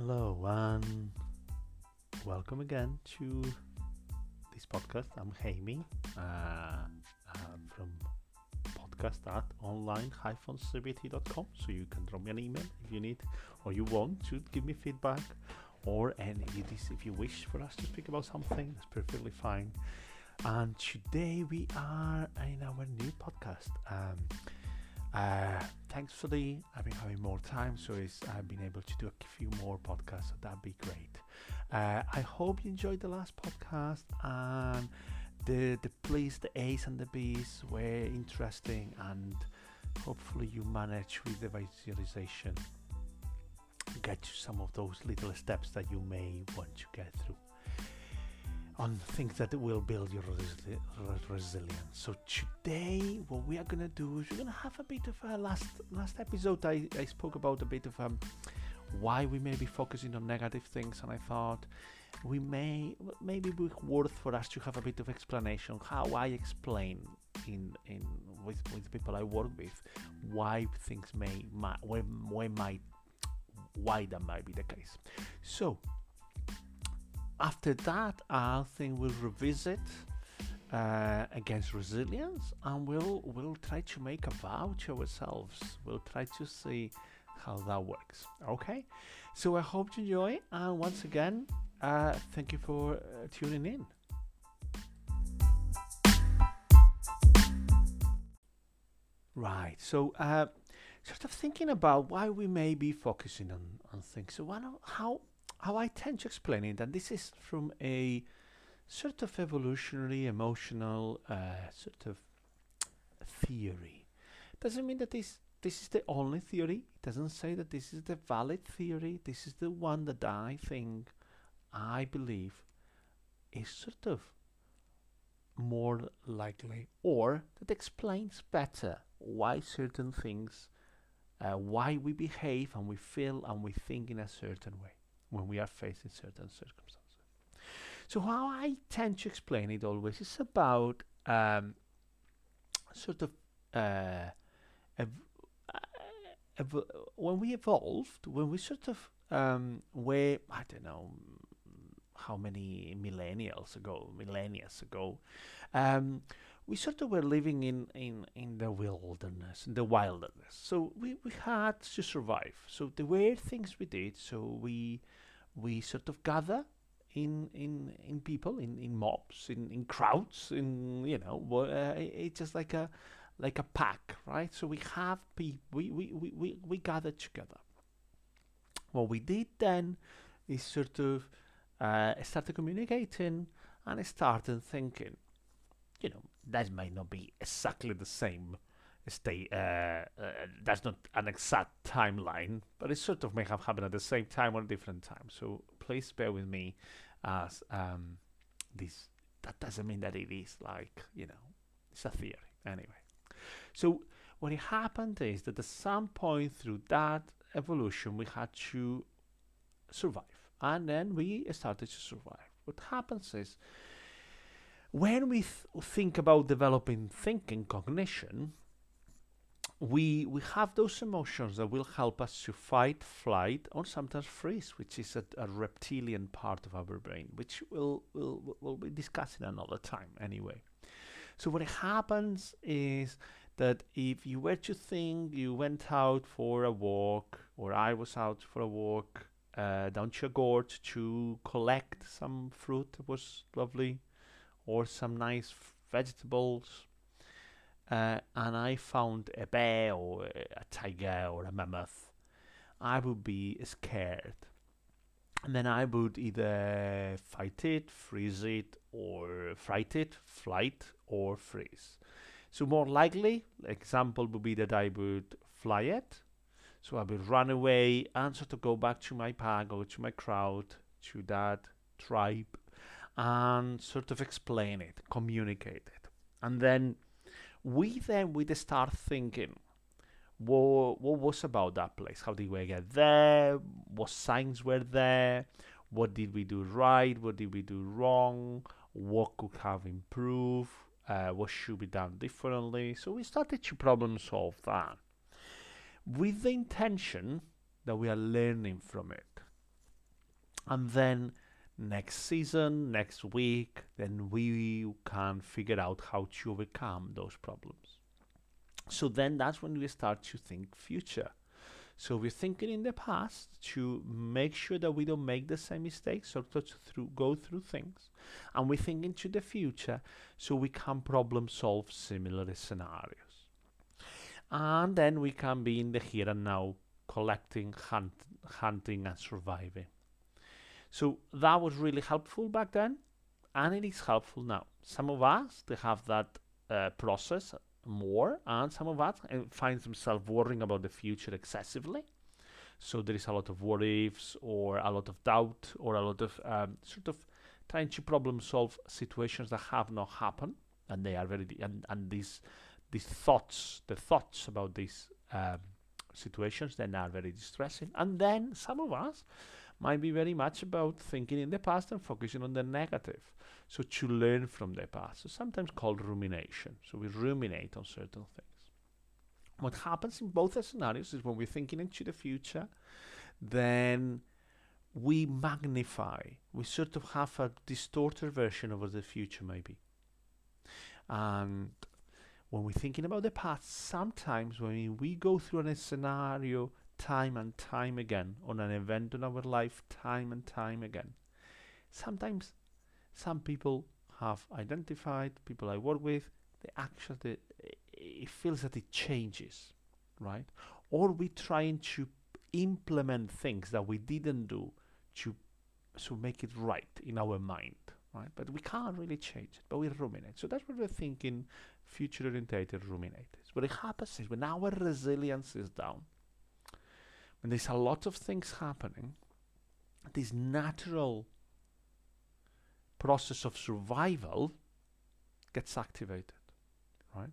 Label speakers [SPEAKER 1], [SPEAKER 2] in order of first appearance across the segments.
[SPEAKER 1] Hello and welcome again to this podcast. I'm Jaime uh, from podcast at online-cbt.com so you can drop me an email if you need or you want to give me feedback or any if you wish for us to speak about something that's perfectly fine and today we are in our new podcast um, uh, thankfully, I've been having more time, so I've been able to do a few more podcasts, so that'd be great. Uh, I hope you enjoyed the last podcast and the the plays, the A's and the B's were interesting, and hopefully you manage with the visualization get to some of those little steps that you may want to get through on things that will build your resili- resilience. So today, what we are gonna do is we're gonna have a bit of a last last episode. I, I spoke about a bit of um, why we may be focusing on negative things, and I thought we may maybe be worth for us to have a bit of explanation how I explain in in with with people I work with why things may why, why might why that might be the case. So after that, I think we'll revisit uh, against resilience, and we'll we'll try to make a to ourselves. We'll try to see how that works. Okay, so I hope you enjoy, and once again, uh, thank you for uh, tuning in. Right, so uh, sort of thinking about why we may be focusing on, on things. So, one, how how I tend to explain it, and this is from a sort of evolutionary, emotional uh, sort of theory. Doesn't mean that this this is the only theory. It doesn't say that this is the valid theory. This is the one that I think, I believe, is sort of more likely, or that explains better why certain things, uh, why we behave and we feel and we think in a certain way when we are facing certain circumstances. So how I tend to explain it always is about um, sort of uh, uh, when we evolved, when we sort of um, were I don't know how many millennials ago, millennia ago, um, we sort of were living in, in, in the wilderness, in the wilderness. So we, we had to survive. So there were things we did. So we we sort of gather in in in people in in mobs in in crowds in you know uh, it's just like a like a pack right so we have people we we, we we we gather together what we did then is sort of uh, started communicating and started thinking you know that might not be exactly the same stay uh, uh, that's not an exact timeline but it sort of may have happened at the same time or a different time. So please bear with me as um, this that doesn't mean that it is like you know it's a theory. Anyway. So what happened is that at some point through that evolution we had to survive. And then we started to survive. What happens is when we th- think about developing thinking cognition we we have those emotions that will help us to fight, flight, or sometimes freeze, which is a, a reptilian part of our brain, which we'll, we'll we'll be discussing another time anyway. So what happens is that if you were to think you went out for a walk, or I was out for a walk uh, down to a gorge to collect some fruit that was lovely, or some nice vegetables uh, and I found a bear or a tiger or a mammoth, I would be scared. And then I would either fight it, freeze it, or fight it, flight, or freeze. So more likely, example would be that I would fly it. So I would run away and sort of go back to my pack or to my crowd, to that tribe, and sort of explain it, communicate it. And then we then we start thinking what what was about that place? How did we get there? What signs were there? What did we do right? What did we do wrong? What could have improved? Uh, what should be done differently? So we started to problem solve that with the intention that we are learning from it. And then next season, next week, then we can figure out how to overcome those problems. So then that's when we start to think future. So we're thinking in the past to make sure that we don't make the same mistakes or to through, go through things. And we think into the future so we can problem solve similar scenarios. And then we can be in the here and now collecting, hunt, hunting and surviving. So that was really helpful back then, and it is helpful now. Some of us they have that uh, process more, and some of us uh, find themselves worrying about the future excessively. So there is a lot of what ifs, or a lot of doubt, or a lot of um, sort of trying to problem solve situations that have not happened, and they are very and and these these thoughts, the thoughts about these um, situations, then are very distressing. And then some of us might be very much about thinking in the past and focusing on the negative. So to learn from the past, so sometimes called rumination. So we ruminate on certain things. What happens in both scenarios is when we're thinking into the future, then we magnify. We sort of have a distorted version of the future, maybe. And when we're thinking about the past, sometimes when we go through a scenario time and time again on an event in our life time and time again. Sometimes some people have identified, people I work with, they actually, it feels that it changes, right? Or we trying to implement things that we didn't do to to make it right in our mind, right? But we can't really change it, but we ruminate. So that's what we're thinking future orientated ruminators. What it happens is when our resilience is down, when there's a lot of things happening, this natural process of survival gets activated, right?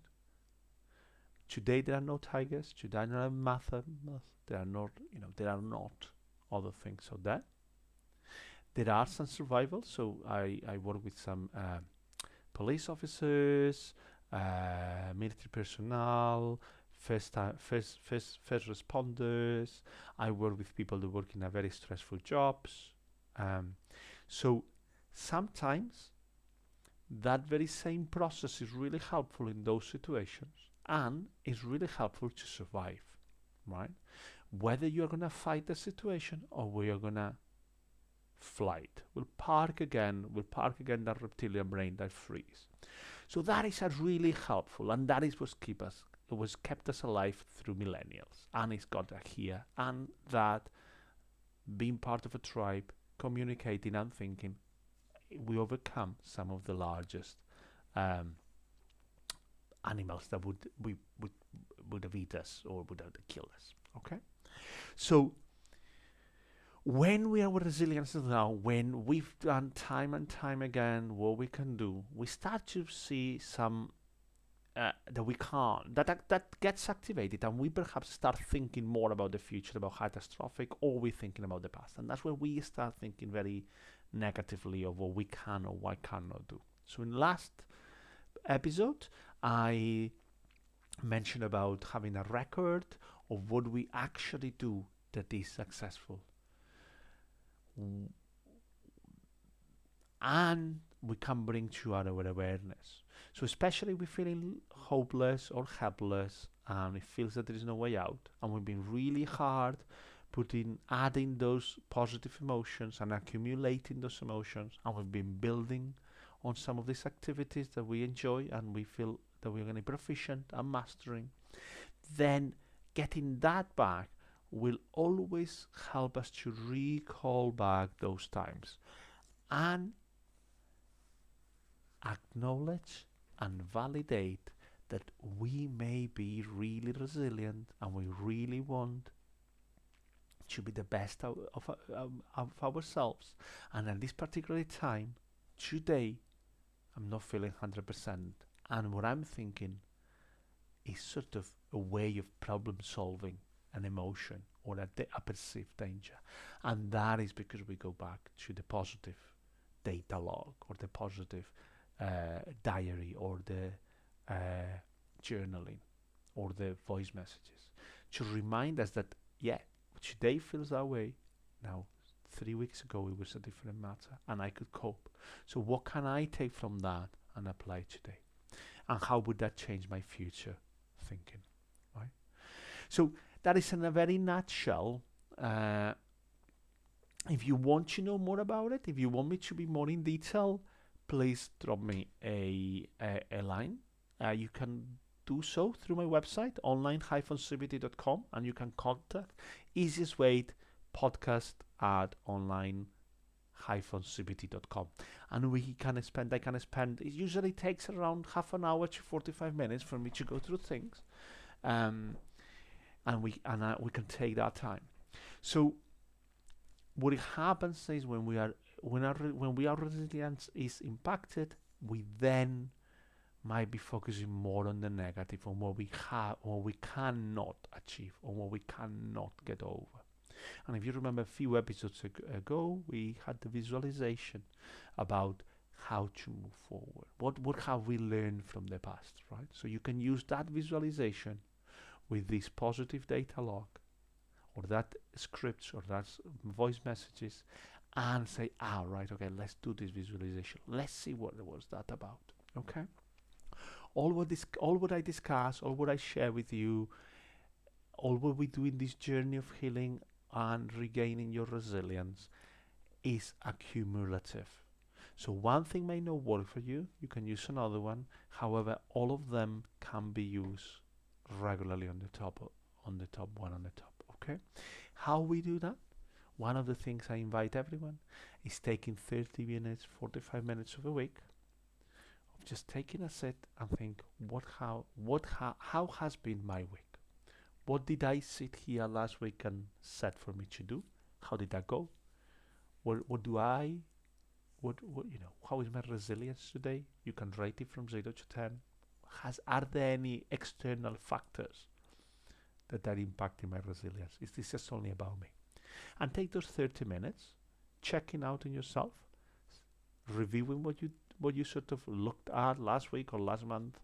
[SPEAKER 1] Today there are no tigers. Today there are method. There are not, you know, there are not other things out that There are some survival. So I I work with some uh, police officers, uh, military personnel, first time first first first responders. I work with people that work in a very stressful jobs. Um, so sometimes that very same process is really helpful in those situations and is really helpful to survive right? Whether you're to fight the situation or we are to flight we'll park again we'll park again that reptilian brain that freeze. So that is a really helpful and that is what keep us was kept us alive through millennials. And it's got here. And that being part of a tribe communicating and thinking we overcome some of the largest um, animals that would we would would have eat us or would have killed us. Okay? So when we are resilient now when we've done time and time again what we can do we start to see some uh, that we can't that, that that gets activated and we perhaps start thinking more about the future about catastrophic or we're thinking about the past. And that's where we start thinking very negatively of what we can or what cannot do. So in last episode i mentioned about having a record of what we actually do that is successful. And we can bring to our awareness so especially if we're feeling hopeless or helpless and it feels that there is no way out and we've been really hard putting adding those positive emotions and accumulating those emotions and we've been building on some of these activities that we enjoy and we feel that we're going to be proficient and mastering then getting that back will always help us to recall back those times and acknowledge and validate that we may be really resilient and we really want to be the best of, of, um, of ourselves. And at this particular time, today, I'm not feeling 100%. And what I'm thinking is sort of a way of problem solving an emotion or a, a perceived danger. And that is because we go back to the positive data log or the positive uh, diary or the uh, journaling or the voice messages to remind us that yeah today feels that way now three weeks ago it was a different matter and I could cope. So, what can I take from that and apply today? And how would that change my future thinking? Right? So, that is in a very nutshell. Uh, if you want to know more about it, if you want me to be more in detail, please drop me a, a, a line. Uh, you can do so through my website, online-cbt.com, and you can contact easiest way podcast at online-cbt.com. And we can spend, I can spend, it usually takes around half an hour to 45 minutes for me to go through things. Um, and we, and uh, we can take that time. So what happens is when we are when our when we our resilience is impacted, we then might be focusing more on the negative, on what we have, what we cannot achieve, on what we cannot get over. And if you remember a few episodes ago, we had the visualization about how to move forward. What what have we learned from the past, right? So you can use that visualization with this positive data log or that scripts or that voice messages and say, ah, right, okay, let's do this visualization. Let's see what was that about. Okay. All what this, all what I discuss, all what I share with you, all what we do in this journey of healing and regaining your resilience is accumulative. So one thing may not work for you, you can use another one. However, all of them can be used regularly on the top on the top one on the top. Okay, how we do that? One of the things I invite everyone is taking 30 minutes, 45 minutes of a week of just taking a sit and think what how what how, how has been my week? What did I sit here last week and set for me to do? How did that go? What what do I what what you know, how is my resilience today? You can rate it from zero to ten. Has are there any external factors that are impacting my resilience? Is this just only about me? And take those 30 minutes checking out on yourself reviewing what you what you sort of looked at last week or last month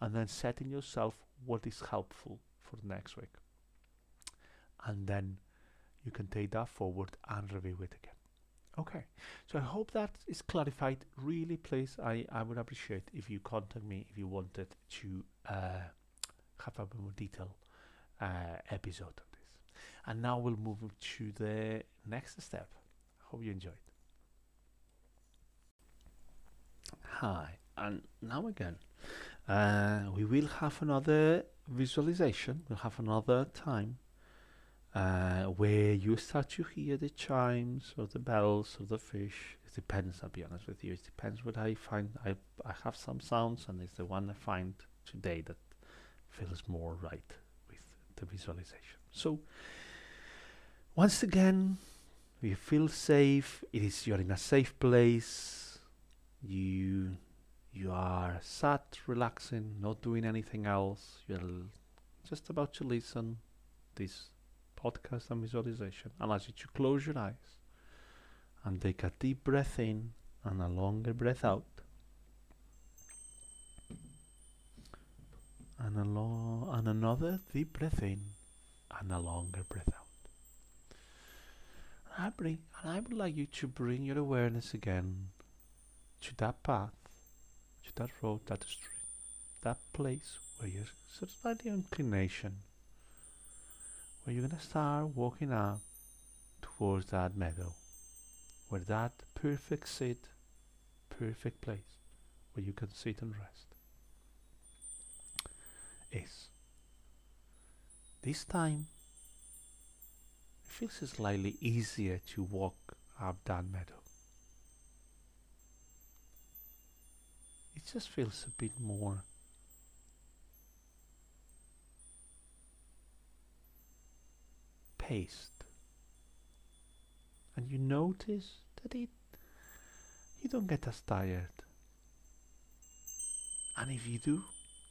[SPEAKER 1] and then setting yourself what is helpful for next week. And then you can take that forward and review it again. Okay. So i hope that is clarified. Really please i i would appreciate if you contact me if you wanted to uh, have a more detailed uh, episode and now we'll move to the next step. Hope you enjoyed. Hi, and now again, uh, we will have another visualization. We'll have another time uh, where you start to hear the chimes or the bells or the fish. It depends, I'll be honest with you. It depends what I find. I, I have some sounds, and it's the one I find today that feels more right with the visualization. So, once again, you feel safe. It is you're in a safe place. You you are sat, relaxing, not doing anything else. You're just about to listen this podcast and visualization. I'll ask you to close your eyes and take a deep breath in and a longer breath out. And a lo- and another deep breath in and a longer breath out. And I bring, and I would like you to bring your awareness again to that path, to that road, that street, that place where you're slightly inclination, where you're gonna start walking up towards that meadow, where that perfect sit, perfect place where you can sit and rest is. This time it feels slightly easier to walk up that meadow. It just feels a bit more paced. And you notice that it you don't get as tired. And if you do,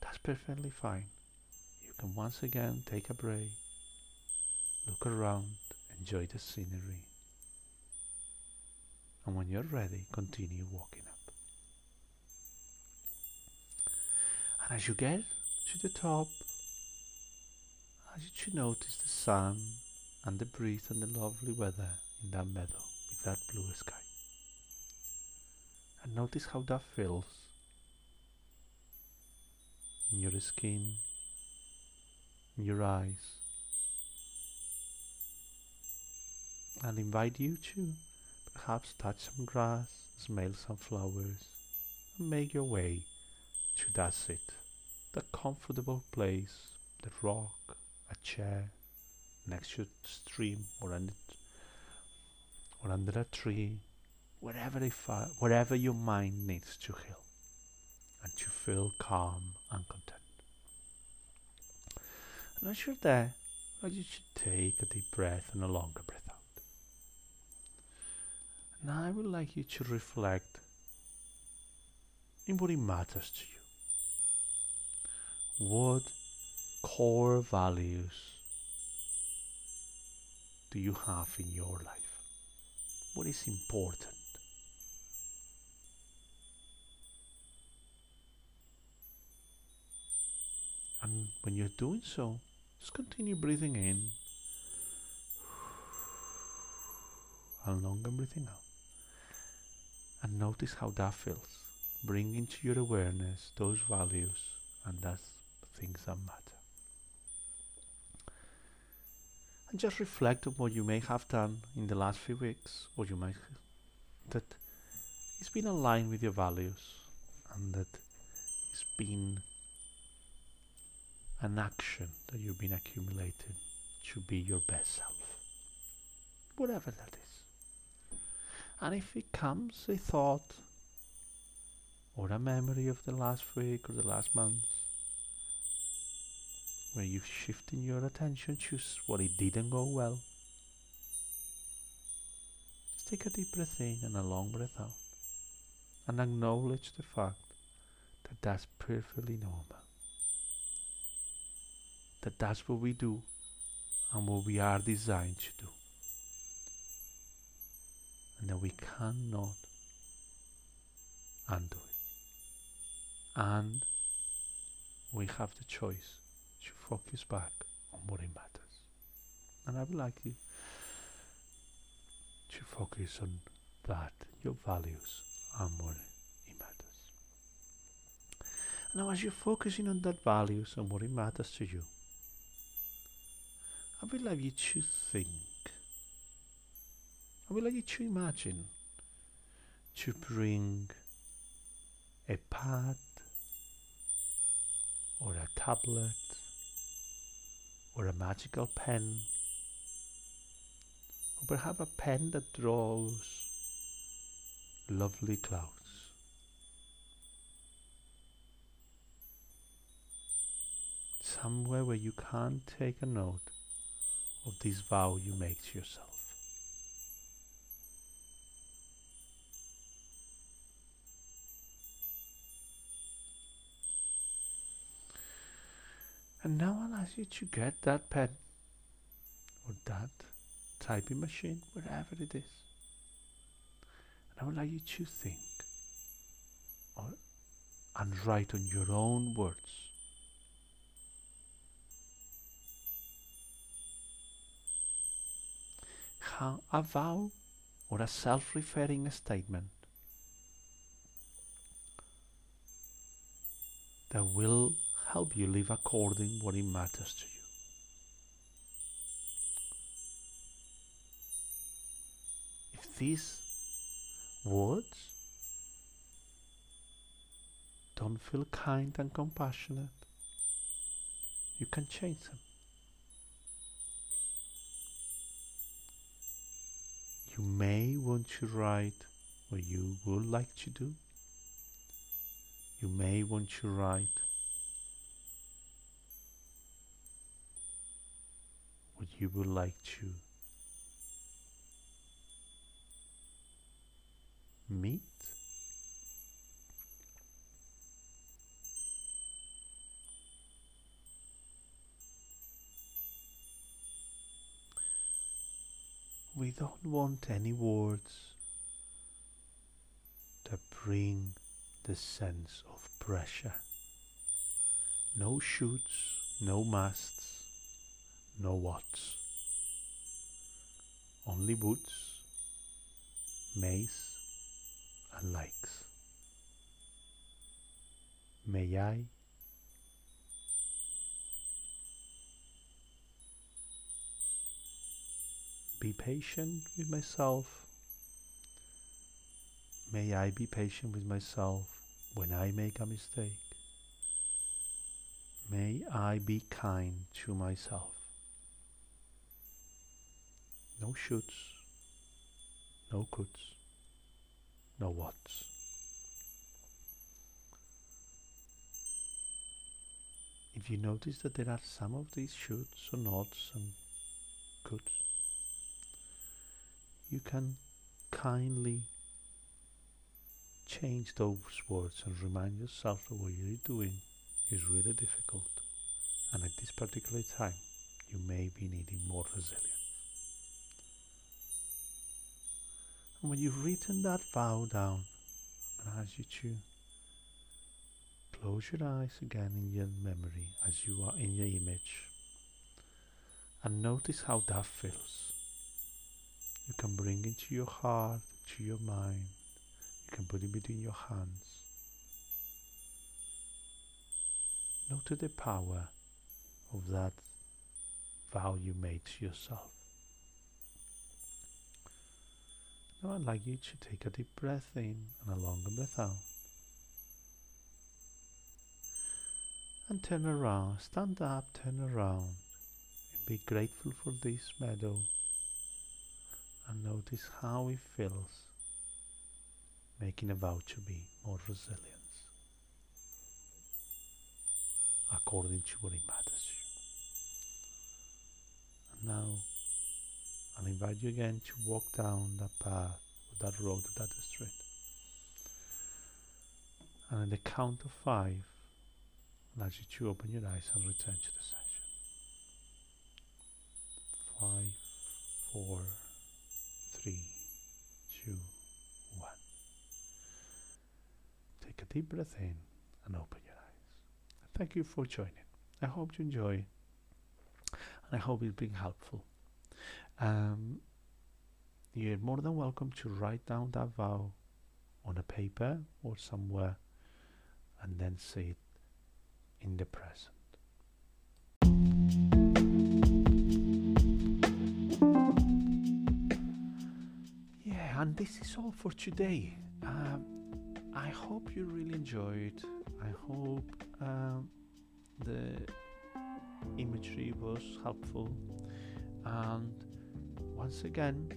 [SPEAKER 1] that's perfectly fine. Can once again take a break, look around, enjoy the scenery. And when you're ready, continue walking up. And as you get to the top, as you should notice the sun and the breeze and the lovely weather, in that meadow with that blue sky. And notice how that feels in your skin, in your eyes. And invite you to perhaps touch some grass, smell some flowers, and make your way to that seat, the comfortable place, the rock, a chair, next to a stream or under, or under a tree, wherever, wherever your mind needs to heal and to feel calm and content. And as you're there, you should take a deep breath and a longer breath out. Now I would like you to reflect in what matters to you. What core values do you have in your life? What is important? And when you're doing so, just continue breathing in and longer breathing out. And notice how that feels. Bring into your awareness those values and those things that matter. And just reflect on what you may have done in the last few weeks, what you might that it's been aligned with your values and that it's been an action that you've been accumulating to be your best self. Whatever that is. And if it comes a thought or a memory of the last week or the last month where you've shifted your attention to what it didn't go well, just take a deep breath in and a long breath out and acknowledge the fact that that's perfectly normal that that's what we do and what we are designed to do. And that we cannot undo it. And we have the choice to focus back on what it matters. And I would like you to focus on that, your values, and what it matters. Now, as you're focusing on that values and what it matters to you, I would like you to think. I would like you to imagine to bring a pad or a tablet or a magical pen or perhaps a pen that draws lovely clouds. Somewhere where you can't take a note of this vow you make to yourself. And now I'll ask you to get that pen or that typing machine, wherever it is. And I would like you to think or, and write on your own words a vow or a self referring statement that will help you live according what it matters to you. If these words don't feel kind and compassionate, you can change them. You may want to write what you would like to do. You may want to write what you would like to meet we don't want any words that bring the sense of pressure. No shoots, no masts, no whats. Only boots mays and likes. May I be patient with myself. May I be patient with myself when I make a mistake. May I be kind to myself. No shoulds, no coulds, no whats. If you notice that there are some of these shoulds or nots and coulds, you can kindly change those words and remind yourself that what you're doing is really difficult and at this particular time you may be needing more resilience. And when you've written that vow down, I'm going to ask you to close your eyes again in your memory as you are in your image and notice how that feels. You can bring it to your heart, to your mind. You can put it between your hands. Note the power of that vow you made to yourself. Now I'd like you to take a deep breath in and a longer breath out. And turn around, stand up, turn around, and be grateful for this meadow and notice how it feels, making a vow to be more resilient according to what it matters you. And now I'll invite you again to walk down that path, that road, that street. And at the count of five, I'll ask you to open your eyes and return to the session. Five, four, three, two, one. Take a deep breath in and open your eyes. Thank you for joining. I hope you enjoy and I hope it's been helpful. Um, you're more than welcome to write down that vow on a paper or somewhere and then say it in the present. And this is all for today. Um, I hope you really enjoyed. I hope um, the imagery was helpful. And once again,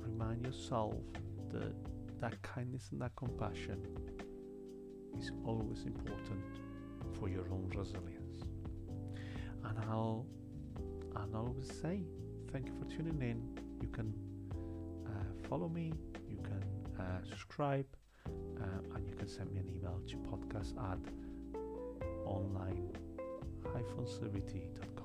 [SPEAKER 1] remind yourself that that kindness and that compassion is always important for your own resilience. And I'll, I'll always say, thank you for tuning in. You can uh, follow me, you can uh, subscribe, uh, and you can send me an email to podcast at online-cbt.com.